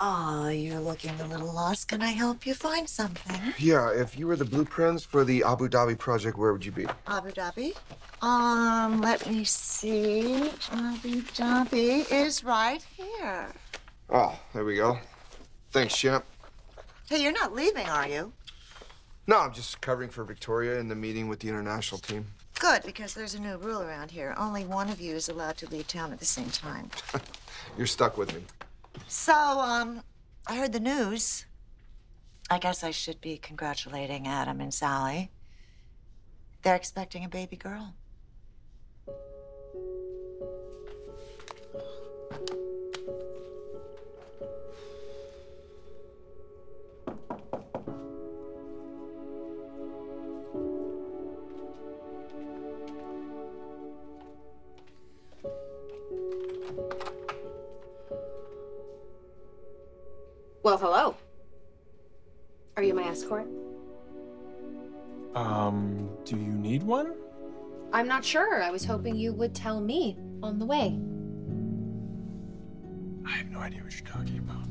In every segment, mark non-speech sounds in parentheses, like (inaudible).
Oh, you're looking a little lost. Can I help you find something? Yeah, if you were the blueprints for the Abu Dhabi project, where would you be? Abu Dhabi? Um, let me see. Abu Dhabi is right here. Oh, there we go. Thanks, champ. Hey, you're not leaving, are you? No, I'm just covering for Victoria in the meeting with the international team. Good, because there's a new rule around here. Only one of you is allowed to leave town at the same time. (laughs) You're stuck with me. So, um, I heard the news. I guess I should be congratulating Adam and Sally. They're expecting a baby girl. Well, hello. Are you my escort? Um, do you need one? I'm not sure. I was hoping you would tell me on the way. I have no idea what you're talking about.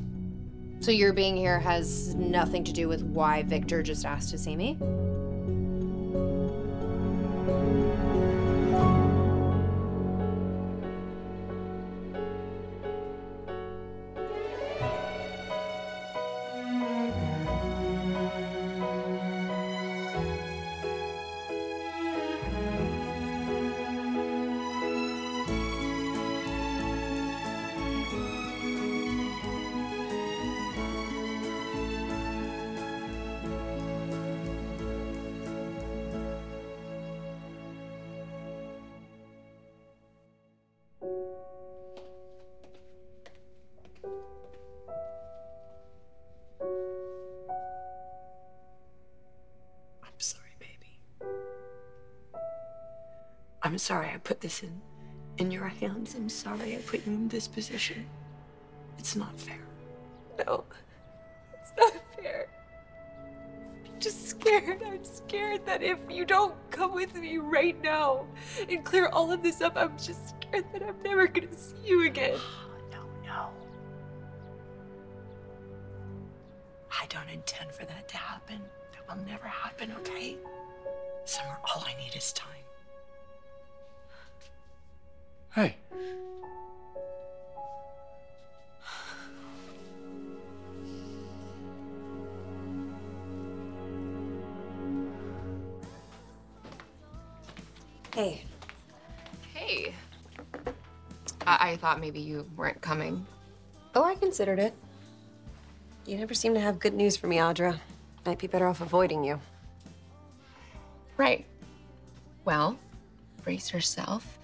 So your being here has nothing to do with why Victor just asked to see me? Sorry I put this in in your hands. I'm sorry I put you in this position. It's not fair. No, it's not fair. I'm just scared. I'm scared that if you don't come with me right now and clear all of this up, I'm just scared that I'm never gonna see you again. (sighs) No, no. I don't intend for that to happen. That will never happen, okay? Summer, all I need is time. Hey. Hey. Hey. I, I thought maybe you weren't coming. Oh, I considered it. You never seem to have good news for me, Audra. Might be better off avoiding you. Right. Well, brace yourself,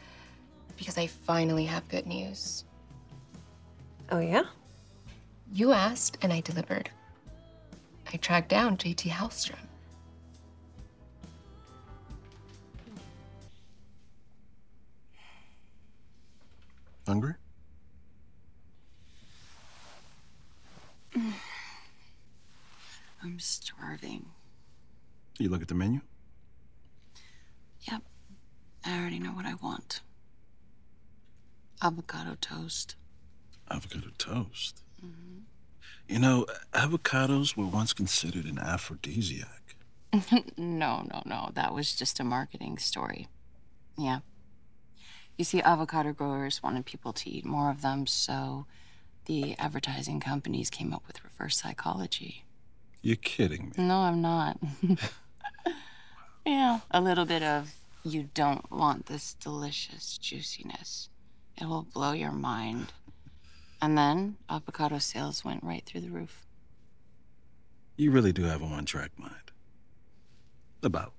because I finally have good news. Oh, yeah? You asked, and I delivered. I tracked down JT Hellstrom. Hungry? (sighs) I'm starving. You look at the menu? Yep. I already know what I want. Avocado toast. Avocado toast. You know, avocados were once considered an aphrodisiac. (laughs) no, no, no. That was just a marketing story. Yeah. You see, avocado growers wanted people to eat more of them, so the advertising companies came up with reverse psychology. You're kidding me. No, I'm not. (laughs) (laughs) yeah, a little bit of you don't want this delicious juiciness. It will blow your mind. And then avocado sales went right through the roof. You really do have a one track mind. About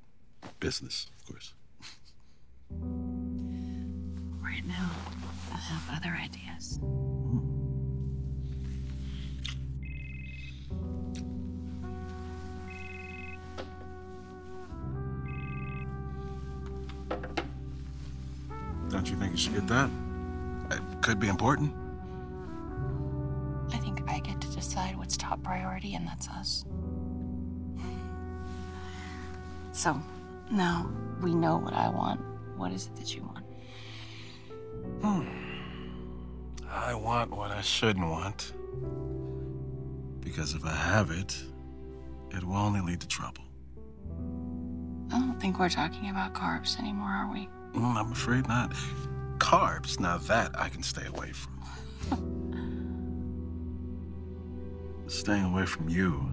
business, of course. Right now, I have other ideas. Don't you think you should get that? Could be important. I think I get to decide what's top priority, and that's us. So, now we know what I want. What is it that you want? Hmm. I want what I shouldn't want. Because if I have it, it will only lead to trouble. I don't think we're talking about carbs anymore, are we? Mm, I'm afraid not. Carbs, now that I can stay away from. Staying away from you,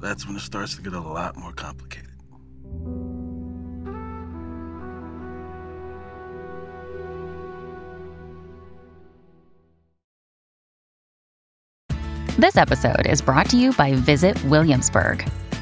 that's when it starts to get a lot more complicated. This episode is brought to you by Visit Williamsburg.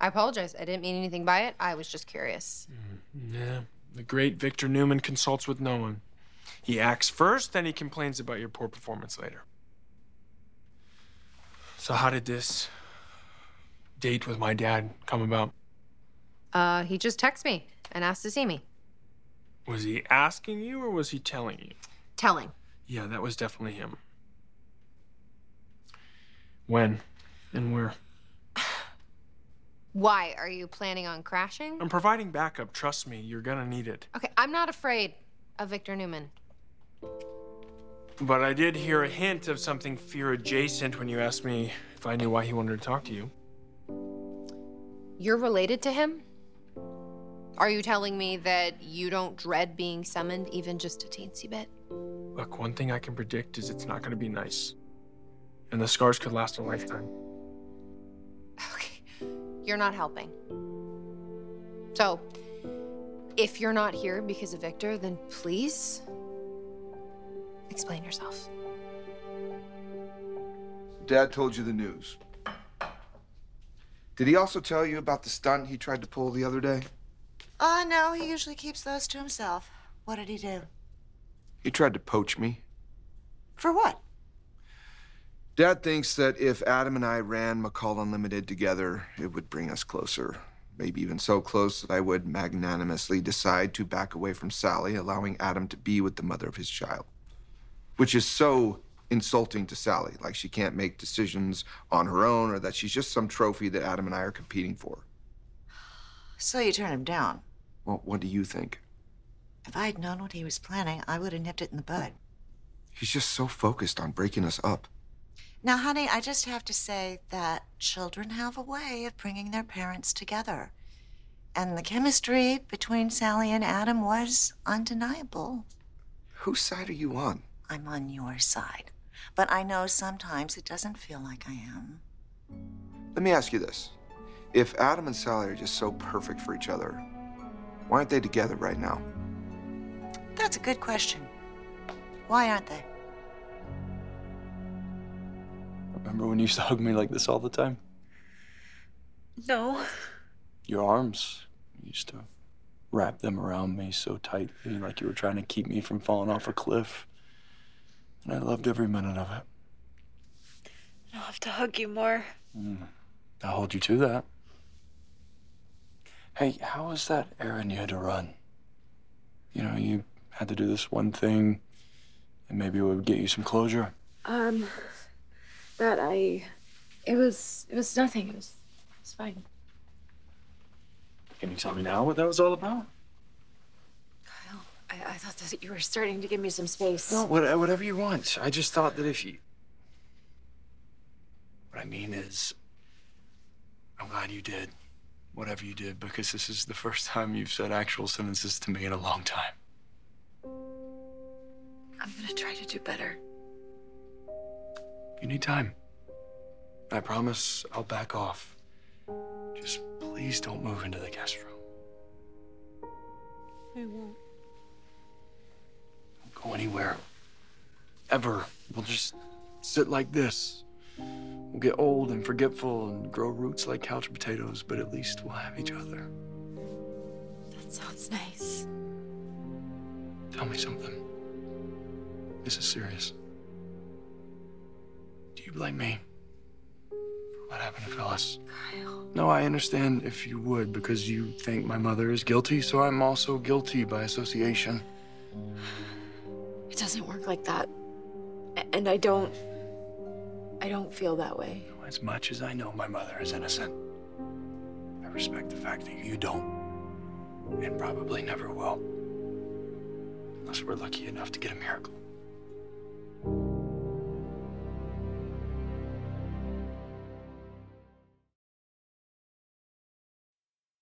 I apologize. I didn't mean anything by it. I was just curious. Yeah, the great Victor Newman consults with no one. He acts first, then he complains about your poor performance later. So, how did this date with my dad come about? Uh, he just texted me and asked to see me. Was he asking you or was he telling you? Telling. Yeah, that was definitely him. When and where? Why? Are you planning on crashing? I'm providing backup. Trust me, you're gonna need it. Okay, I'm not afraid of Victor Newman. But I did hear a hint of something fear adjacent when you asked me if I knew why he wanted to talk to you. You're related to him? Are you telling me that you don't dread being summoned even just a teensy bit? Look, one thing I can predict is it's not gonna be nice. And the scars could last a lifetime. Okay, you're not helping. So, if you're not here because of Victor, then please explain yourself. Dad told you the news. Did he also tell you about the stunt he tried to pull the other day? Oh, no, he usually keeps those to himself. What did he do? He tried to poach me. For what? Dad thinks that if Adam and I ran McCall Unlimited together, it would bring us closer. Maybe even so close that I would magnanimously decide to back away from Sally, allowing Adam to be with the mother of his child. Which is so insulting to Sally, like she can't make decisions on her own or that she's just some trophy that Adam and I are competing for. So you turned him down. Well, what do you think? If I had known what he was planning, I would have nipped it in the bud. He's just so focused on breaking us up. Now, honey, I just have to say that children have a way of bringing their parents together. And the chemistry between Sally and Adam was undeniable. Whose side are you on? I'm on your side. But I know sometimes it doesn't feel like I am. Let me ask you this. If Adam and Sally are just so perfect for each other, why aren't they together right now? That's a good question. Why aren't they? Remember when you used to hug me like this all the time? No. Your arms you used to wrap them around me so tightly, like you were trying to keep me from falling off a cliff. And I loved every minute of it. I'll have to hug you more. Mm. I'll hold you to that. Hey, how was that errand you had to run? You know, you had to do this one thing, and maybe it would get you some closure. Um, that I. It was. It was nothing. It was. It was fine. Can you tell me now what that was all about? Kyle, I, I thought that you were starting to give me some space. No, what- whatever you want. I just thought that if you. What I mean is, I'm glad you did whatever you did because this is the first time you've said actual sentences to me in a long time. I'm gonna try to do better. You need time. I promise I'll back off. Just please don't move into the guest room. I won't. Don't go anywhere. Ever. We'll just sit like this. We'll get old and forgetful and grow roots like couch potatoes, but at least we'll have each other. That sounds nice. Tell me something. This is serious. You blame me for what happened to Phyllis. Kyle. No, I understand if you would, because you think my mother is guilty, so I'm also guilty by association. It doesn't work like that. And I don't. I don't feel that way. As much as I know my mother is innocent, I respect the fact that you don't. And probably never will. Unless we're lucky enough to get a miracle.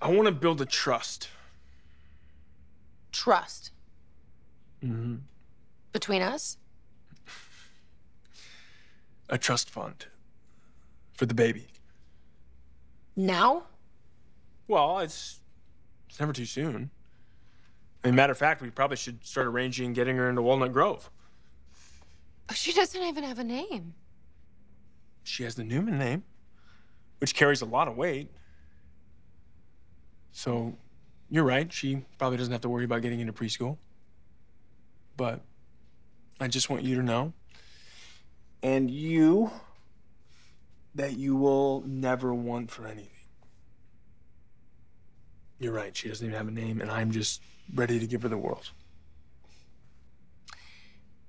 I want to build a trust. Trust Mm-hmm. between us? A trust fund for the baby. Now? Well, it's it's never too soon. I mean, matter of fact, we probably should start arranging getting her into Walnut Grove. She doesn't even have a name. She has the Newman name, which carries a lot of weight. So, you're right. She probably doesn't have to worry about getting into preschool. But I just want you to know, and you, that you will never want for anything. You're right. She doesn't even have a name, and I'm just ready to give her the world.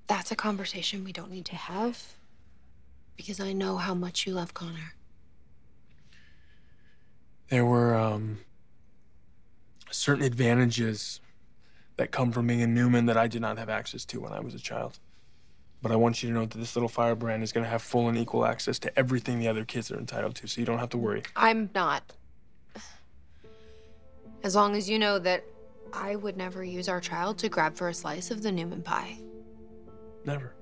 That's a conversation we don't need to have because I know how much you love Connor. There were um, certain advantages that come from being a Newman that I did not have access to when I was a child. But I want you to know that this little firebrand is going to have full and equal access to everything the other kids are entitled to, so you don't have to worry. I'm not. As long as you know that I would never use our child to grab for a slice of the Newman pie. Never.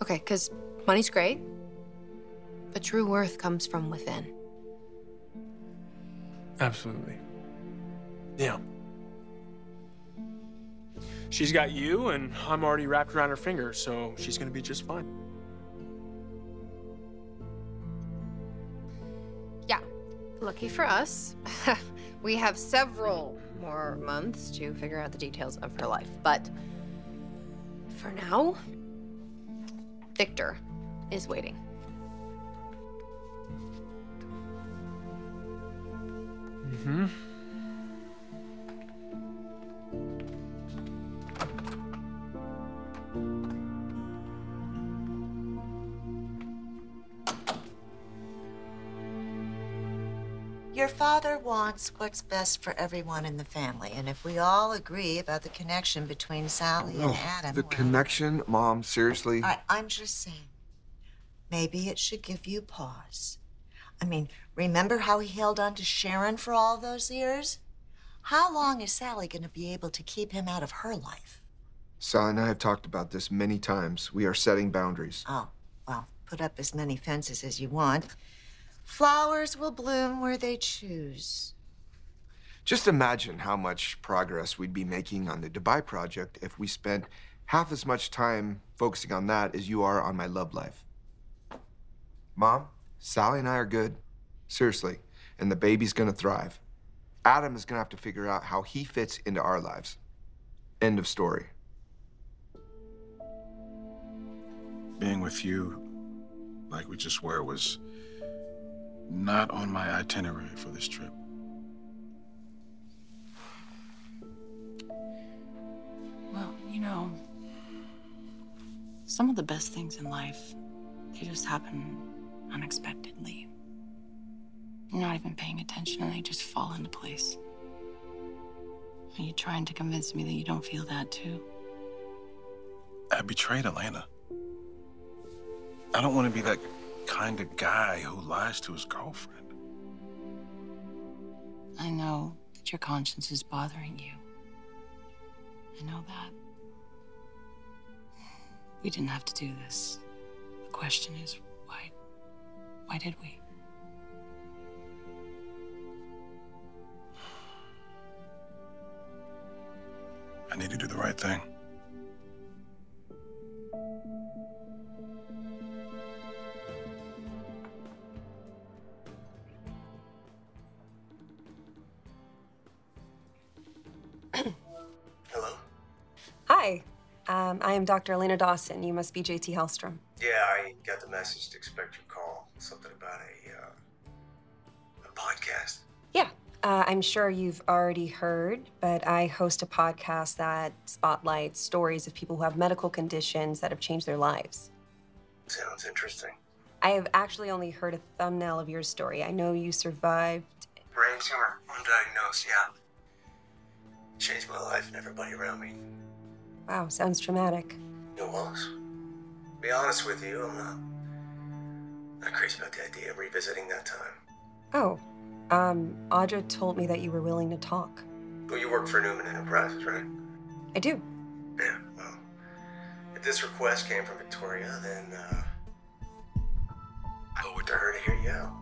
Okay, because money's great, but true worth comes from within. Absolutely. Yeah. She's got you, and I'm already wrapped around her finger, so she's to be just fine. Yeah, lucky for us, (laughs) we have several more months to figure out the details of her life. But for now, Victor is waiting. Mm-hmm. Your father wants what's best for everyone in the family, and if we all agree about the connection between Sally and Oh, Adam, the well, connection, Mom, seriously? I, I'm just saying, maybe it should give you pause. I mean, remember how he held on to Sharon for all those years? How long is Sally going to be able to keep him out of her life? Sally and I have talked about this many times. We are setting boundaries. Oh, well, put up as many fences as you want. Flowers will bloom where they choose. Just imagine how much progress we'd be making on the Dubai project if we spent half as much time focusing on that as you are on my love life. Mom, Sally and I are good. Seriously. And the baby's gonna thrive. Adam is gonna have to figure out how he fits into our lives. End of story. Being with you, like we just were, was not on my itinerary for this trip. Well, you know, some of the best things in life, they just happen unexpectedly. You're not even paying attention and they just fall into place. Are you trying to convince me that you don't feel that too? I betrayed Elena. I don't want to be that kind of guy who lies to his girlfriend. I know that your conscience is bothering you. I know that. We didn't have to do this. The question is, why? Why did we? I need to do the right thing. I am Dr. Elena Dawson. You must be JT Hellstrom. Yeah, I got the message to expect your call. Something about a, uh, a podcast. Yeah, uh, I'm sure you've already heard, but I host a podcast that spotlights stories of people who have medical conditions that have changed their lives. Sounds interesting. I have actually only heard a thumbnail of your story. I know you survived. Brain tumor, undiagnosed, yeah. Changed my life and everybody around me. Wow, sounds traumatic. It was. Be honest with you, I'm not, not crazy about the idea of revisiting that time. Oh, um, Audra told me that you were willing to talk. Well, you work for Newman Enterprises, right? I do. Yeah, well, if this request came from Victoria, then, uh, I owe it to her to hear you out.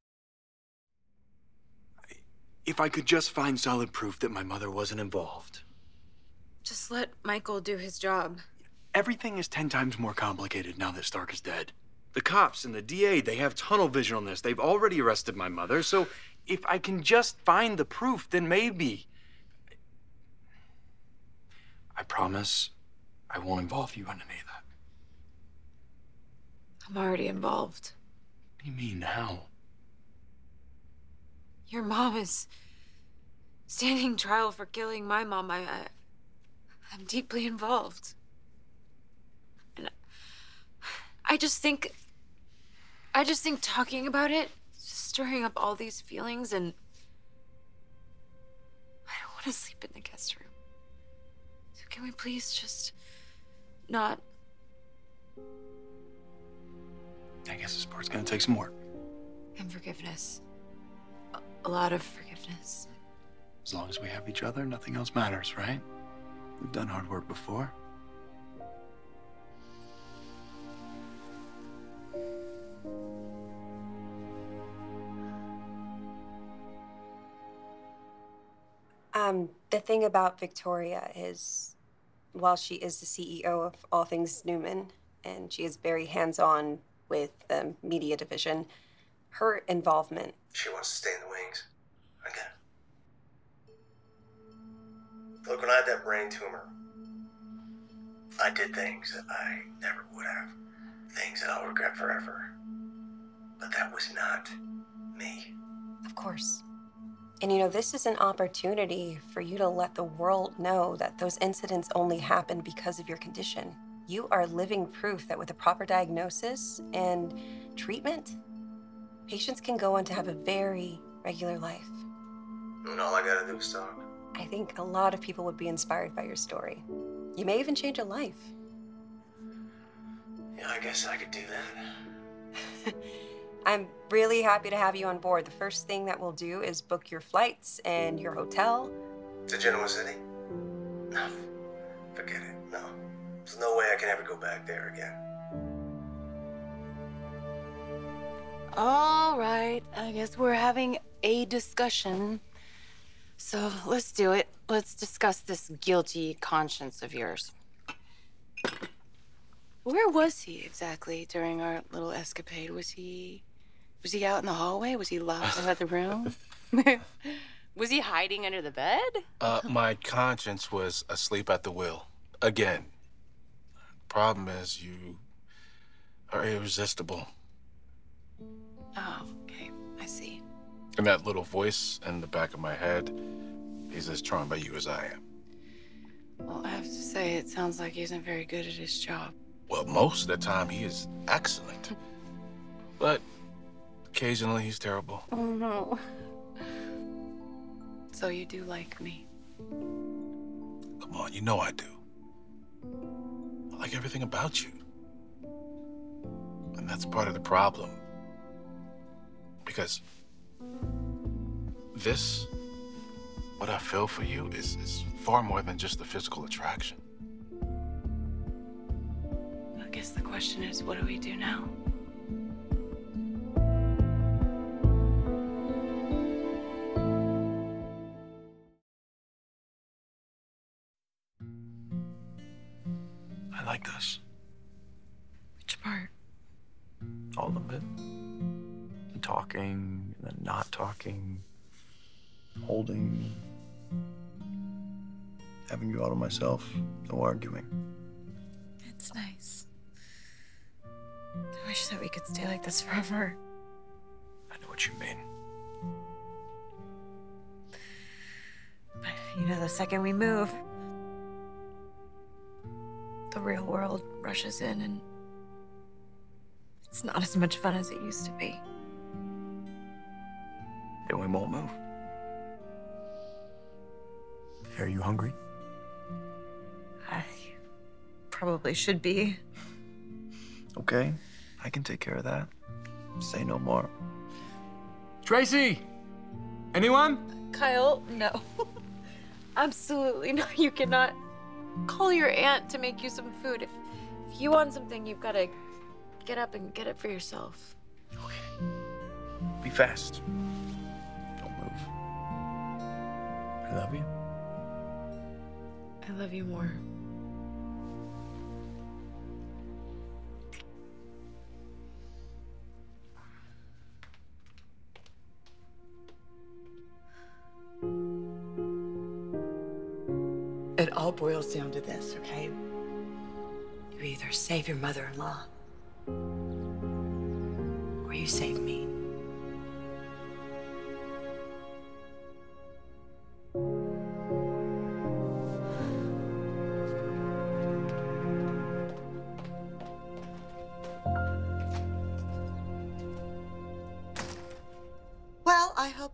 If I could just find solid proof that my mother wasn't involved. Just let Michael do his job. Everything is ten times more complicated now that Stark is dead. The cops and the DA, they have tunnel vision on this. They've already arrested my mother, so if I can just find the proof, then maybe. I promise I won't involve you in any of that. I'm already involved. What do you mean, how? Your mom is standing trial for killing my mom. I, I I'm deeply involved. And I just think I just think talking about it, just stirring up all these feelings and I don't want to sleep in the guest room. So can we please just not I guess this part's gonna take some work. and forgiveness. A, a lot of forgiveness. As long as we have each other, nothing else matters, right? We've done hard work before. Um, the thing about Victoria is, while she is the CEO of all things Newman, and she is very hands-on with the media division, her involvement. She wants to stay in the wings. I get it. Look, when I had that brain tumor, I did things that I never would have. Things that I'll regret forever. But that was not me. Of course. And you know, this is an opportunity for you to let the world know that those incidents only happened because of your condition. You are living proof that with a proper diagnosis and treatment, patients can go on to have a very regular life. And all I gotta do is talk. I think a lot of people would be inspired by your story. You may even change a life. Yeah, I guess I could do that. (laughs) I'm really happy to have you on board. The first thing that we'll do is book your flights and your hotel. To Genoa City? No. Forget it. No. There's no way I can ever go back there again. All right, I guess we're having a discussion. So let's do it. Let's discuss this guilty conscience of yours. Where was he exactly during our little escapade? Was he was he out in the hallway? Was he locked in the room? (laughs) (laughs) was he hiding under the bed? Uh, my conscience was asleep at the wheel. Again. Problem is, you are irresistible. Oh, okay. I see. And that little voice in the back of my head, he's as charmed by you as I am. Well, I have to say, it sounds like he isn't very good at his job. Well, most of the time he is excellent. But occasionally he's terrible. Oh no. So you do like me? Come on, you know I do. I like everything about you. And that's part of the problem. Because this, what I feel for you, is, is far more than just the physical attraction. I guess the question is, what do we do now? I like this. Which part? All of it. Talking, the not talking, holding, having you out of myself, no arguing. It's nice. I wish that we could stay like this forever. I know what you mean. But you know, the second we move, the real world rushes in and it's not as much fun as it used to be. Then we won't move. Are you hungry? I probably should be. Okay, I can take care of that. Say no more. Traci! Anyone? Kyle, no. (laughs) Absolutely no. You cannot call your aunt to make you some food. If, if you want something, you've got to get up and get it for yourself. Okay. Be fast. I love you. I love you more. It all boils down to this, okay? You either save your mother in law or you save me.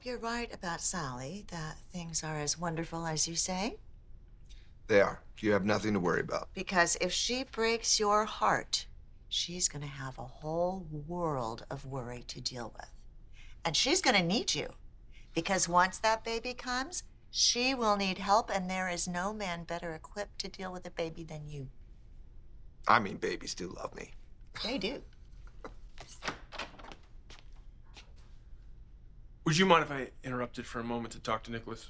You're right about Sally, that things are as wonderful as you say. They are. You have nothing to worry about. Because if she breaks your heart, she's going to have a whole world of worry to deal with. And she's going to need you. Because once that baby comes, she will need help, and there is no man better equipped to deal with a baby than you. I mean, babies do love me. They do. Would you mind if I interrupted for a moment to talk to Nicholas?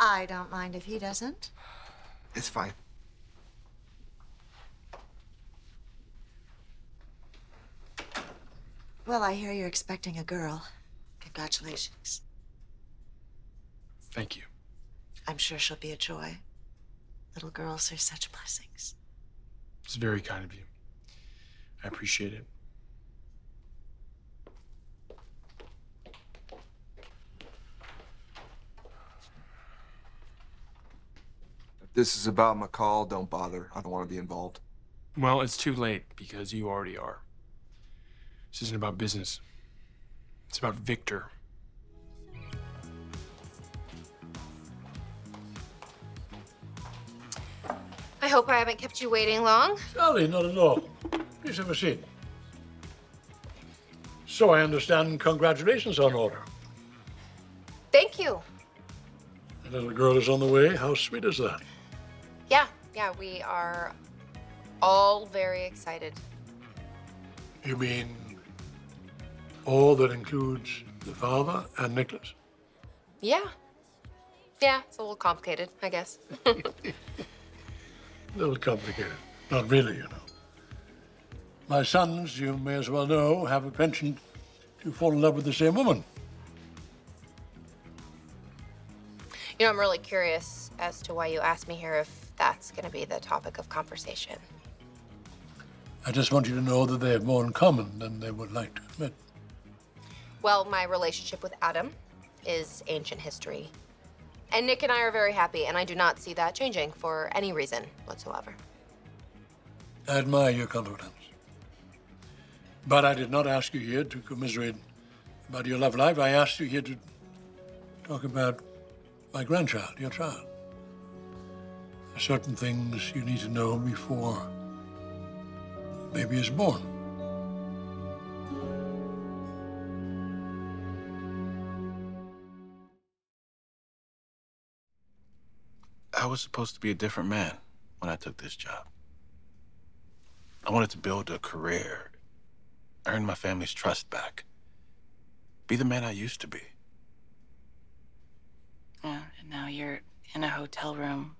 I don't mind if he doesn't. It's fine. Well, I hear you're expecting a girl. Congratulations. Thank you. I'm sure she'll be a joy. Little girls are such blessings. It's very kind of you. I appreciate it. This is about McCall, don't bother. I don't want to be involved. Well, it's too late because you already are. This isn't about business. It's about Victor. I hope I haven't kept you waiting long. Sally, not at all. Please have a seat. So I understand congratulations on order. Thank you. The little girl is on the way. How sweet is that? Yeah, yeah, we are all very excited. You mean all that includes the father and Nicholas? Yeah. Yeah, it's a little complicated, I guess. A (laughs) little complicated. Not really, you know. My sons, you may as well know, have a penchant to fall in love with the same woman. You know, I'm really curious as to why you asked me here if that's going to be the topic of conversation. I just want you to know that they have more in common than they would like to admit. Well, my relationship with Adam is ancient history. And Nick and I are very happy, and I do not see that changing for any reason whatsoever. I admire your confidence. But I did not ask you here to commiserate about your love life. I asked you here to talk about my grandchild, your child. There are certain things you need to know before the baby is born. I was supposed to be a different man when I took this job. I wanted to build a career, earn my family's trust back, be the man I used to be. Yeah, and now you're in a hotel room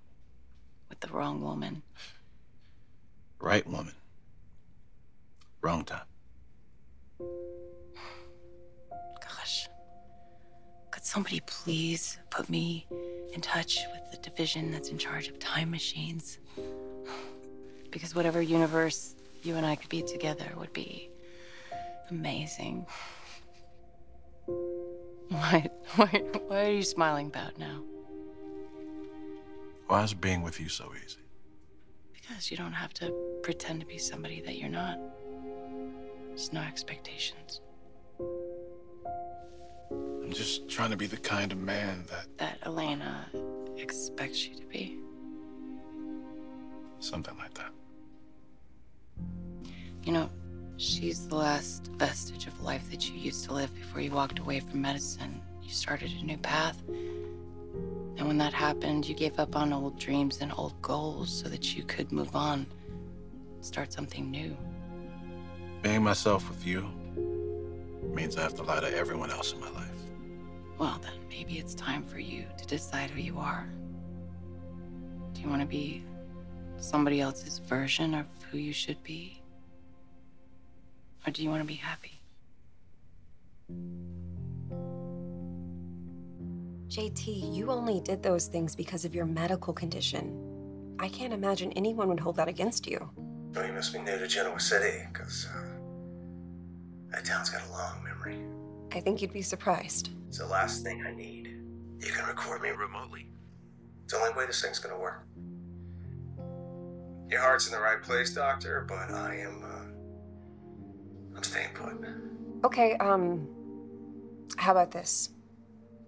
with the wrong woman. Right woman. Wrong time. Gosh. Could somebody please put me in touch with the division that's in charge of time machines? Because whatever universe you and I could be together would be amazing. (laughs) Why, why, why are you smiling about now? Why is being with you so easy? Because you don't have to pretend to be somebody that you're not. There's no expectations. I'm just trying to be the kind of man that That Elena expects you to be. something like that. You know, she's the last vestige of life that you used to live before you walked away from medicine. You started a new path. And when that happened, you gave up on old dreams and old goals so that you could move on, start something new. Being myself with you means I have to lie to everyone else in my life. Well, then maybe it's time for you to decide who you are. Do you want to be somebody else's version of who you should be? Or do you want to be happy? JT, you only did those things because of your medical condition. I can't imagine anyone would hold that against you. Oh, you must be new to Genoa City, because uh, that town's got a long memory. I think you'd be surprised. It's the last thing I need. You can record me remotely. It's the only way this thing's gonna work. Your heart's in the right place, Doctor, but I am, uh, I'm staying put. Okay, um, how about this?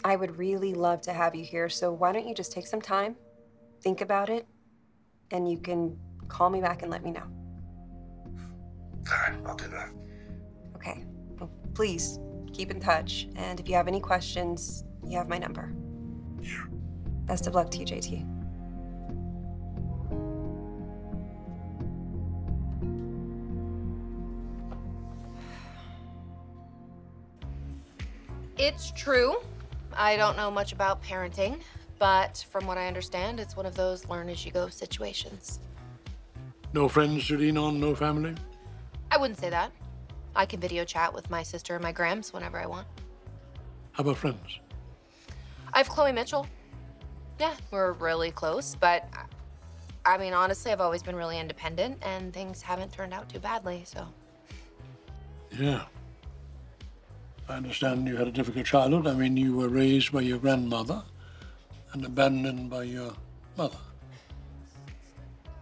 I would really love to have you here, so why don't you just take some time, think about it, and you can call me back and let me know. All right, I'll do that. Okay. Well, please keep in touch, and if you have any questions, you have my number. Best of luck to you, JT. It's true. I don't know much about parenting, but from what I understand, it's one of those learn as you go situations. No friends to lean on, no family? I wouldn't say that. I can video chat with my sister and my Grams whenever I want. How about friends? I have Chloe Mitchell. Yeah, we're really close, but I mean, honestly, I've always been really independent and things haven't turned out too badly, so. Yeah. I understand you had a difficult childhood. I mean, you were raised by your grandmother and abandoned by your mother.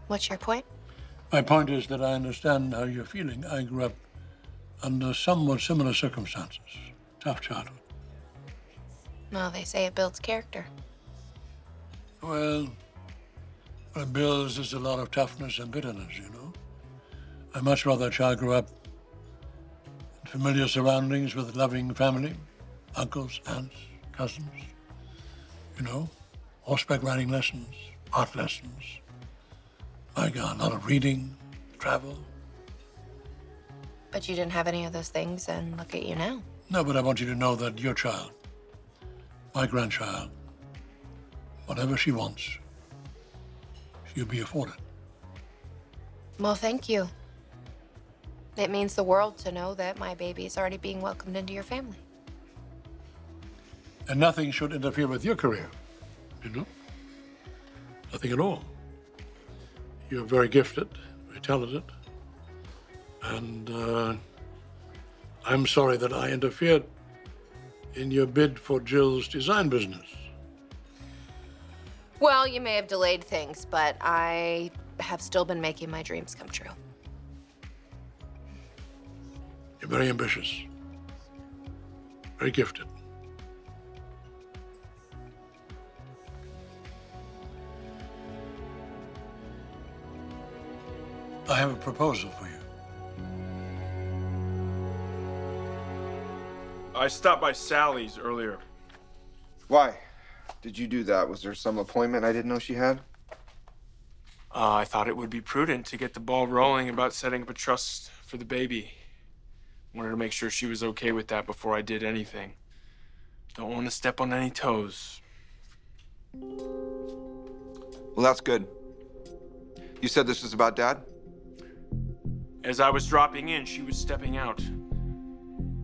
What's your point? My point is that I understand how you're feeling. I grew up under somewhat similar circumstances. Tough childhood. Well, they say it builds character. Well, what builds is a lot of toughness and bitterness, you know. I'd much rather a child grow up familiar surroundings with loving family, uncles, aunts, cousins, you know, horseback riding lessons, art lessons. My God, a lot of reading, travel. But you didn't have any of those things, and look at you now. No, but I want you to know that your child, my grandchild, whatever she wants, she'll be afforded. Well, thank you. It means the world to know that my baby is already being welcomed into your family. And nothing should interfere with your career, you know? Nothing at all. You're very gifted, very talented. And uh, I'm sorry that I interfered in your bid for Jill's design business. Well, you may have delayed things, but I have still been making my dreams come true. You're very ambitious, very gifted. I have a proposal for you. I stopped by Sally's earlier. Why? Did you do that? Was there some appointment I didn't know she had? Uh, I thought it would be prudent to get the ball rolling about setting up a trust for the baby. Wanted to make sure she was okay with that before I did anything. Don't want to step on any toes. Well, that's good. You said this was about Dad? As I was dropping in, she was stepping out.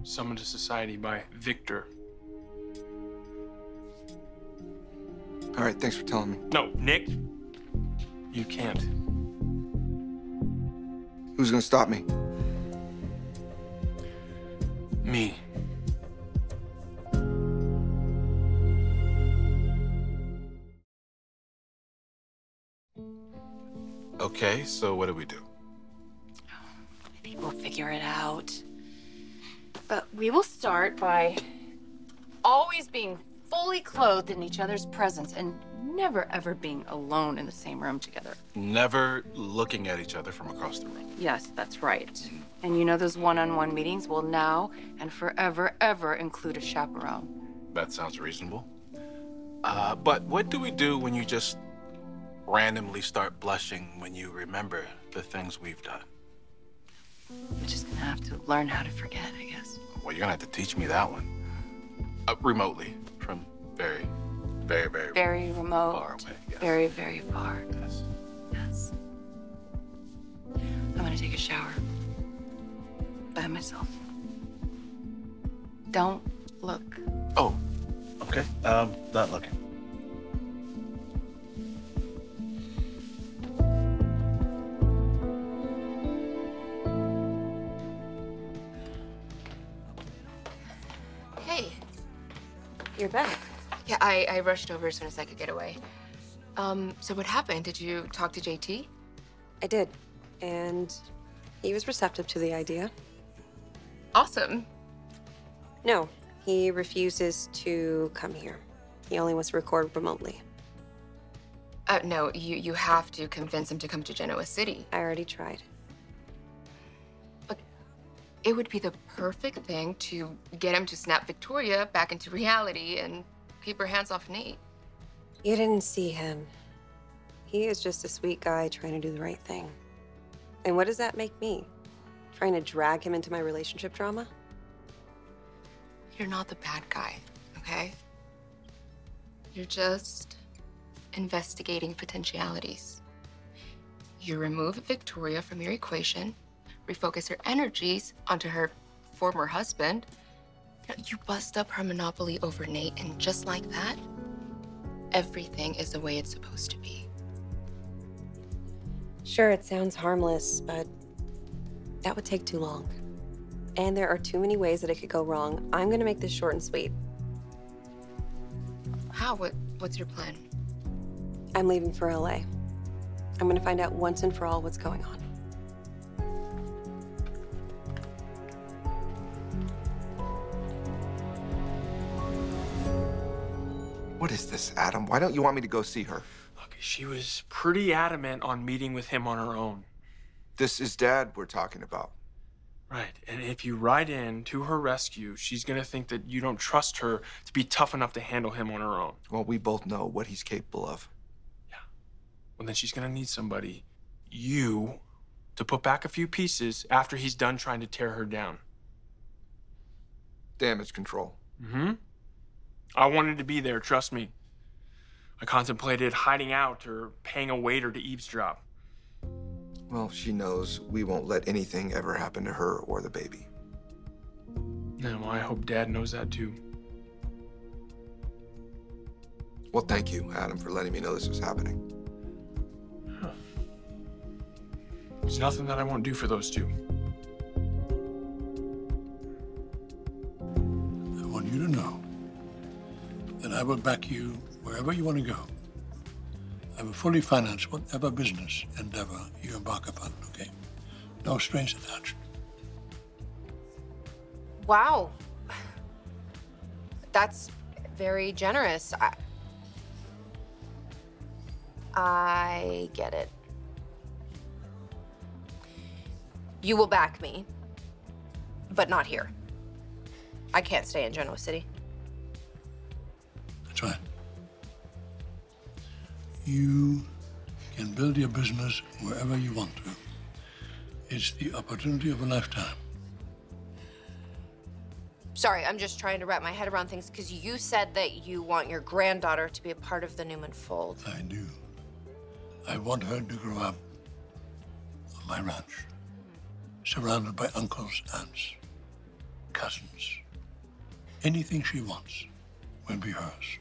Summoned to society by Victor. All right, thanks for telling me. No, Nick. You can't. Who's gonna stop me? Me. Okay, so what do we do? Maybe we'll figure it out. But we will start by always being fully clothed in each other's presence and never ever being alone in the same room together. Never looking at each other from across the room. Yes, that's right. And you know those one on one meetings will now and forever, ever include a chaperone. That sounds reasonable. Uh, but what do we do when you just randomly start blushing when you remember the things we've done? We're just gonna have to learn how to forget, I guess. Well, you're gonna have to teach me that one. Uh, remotely, from very, very, very, Very remote. far away. Yes. Very, very far. Yes. Yes. I'm gonna take a shower. By myself. Don't look. Oh, okay. Um, not looking. Hey. You're back. Yeah, I, I rushed over as soon as I could get away. Um, so what happened? Did you talk to JT? I did. And he was receptive to the idea. Awesome. No, he refuses to come here. He only wants to record remotely. Uh, no, you, you have to convince him to come to Genoa City. I already tried. It would be the perfect thing to get him to snap Victoria back into reality and keep her hands off Nate. You didn't see him. He is just a sweet guy trying to do the right thing. And what does that make me? Trying to drag him into my relationship drama? You're not the bad guy, okay? You're just investigating potentialities. You remove Victoria from your equation, refocus her energies onto her former husband. You bust up her monopoly over Nate, and just like that, everything is the way it's supposed to be. Sure, it sounds harmless, but that would take too long. And there are too many ways that it could go wrong. I'm gonna make this short and sweet. How? What? What's your plan? I'm leaving for LA. I'm gonna find out once and for all what's going on. What is this, Adam? Why don't you want me to go see her? Look, she was pretty adamant on meeting with him on her own. This is Dad we're talking about. Right. And if you ride in to her rescue, she's going to think that you don't trust her to be tough enough to handle him on her own. Well, we both know what he's capable of. Yeah. Well, then she's going to need somebody, you, to put back a few pieces after he's done trying to tear her down. Damage control. Mm hmm. I wanted to be there, trust me. I contemplated hiding out or paying a waiter to eavesdrop. Well, she knows we won't let anything ever happen to her or the baby. No, I hope Dad knows that too. Well, thank you, Adam, for letting me know this was happening. There's nothing that I won't do for those two. I want you to know that I will back you wherever you want to go. I will fully finance whatever business endeavor you embark upon, okay? No strings attached. Wow. That's very generous. I, I get it. You will back me, but not here. I can't stay in Genoa City. That's right. You can build your business wherever you want to. It's the opportunity of a lifetime. Sorry, I'm just trying to wrap my head around things because you said that you want your granddaughter to be a part of the Newman fold. I do. I want her to grow up on my ranch, hmm. surrounded by uncles, aunts, cousins. Anything she wants will be hers.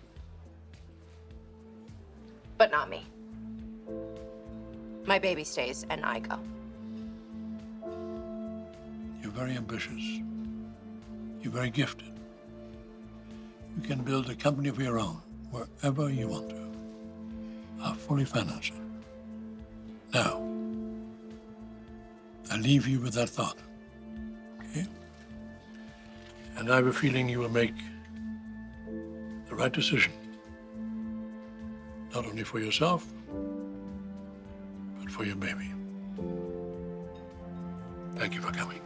But not me. My baby stays and I go. You're very ambitious. You're very gifted. You can build a company of your own wherever you want to. I'll fully finance it. Now, I leave you with that thought. Okay? And I have a feeling you will make the right decision. Not only for yourself, but for your baby. Thank you for coming.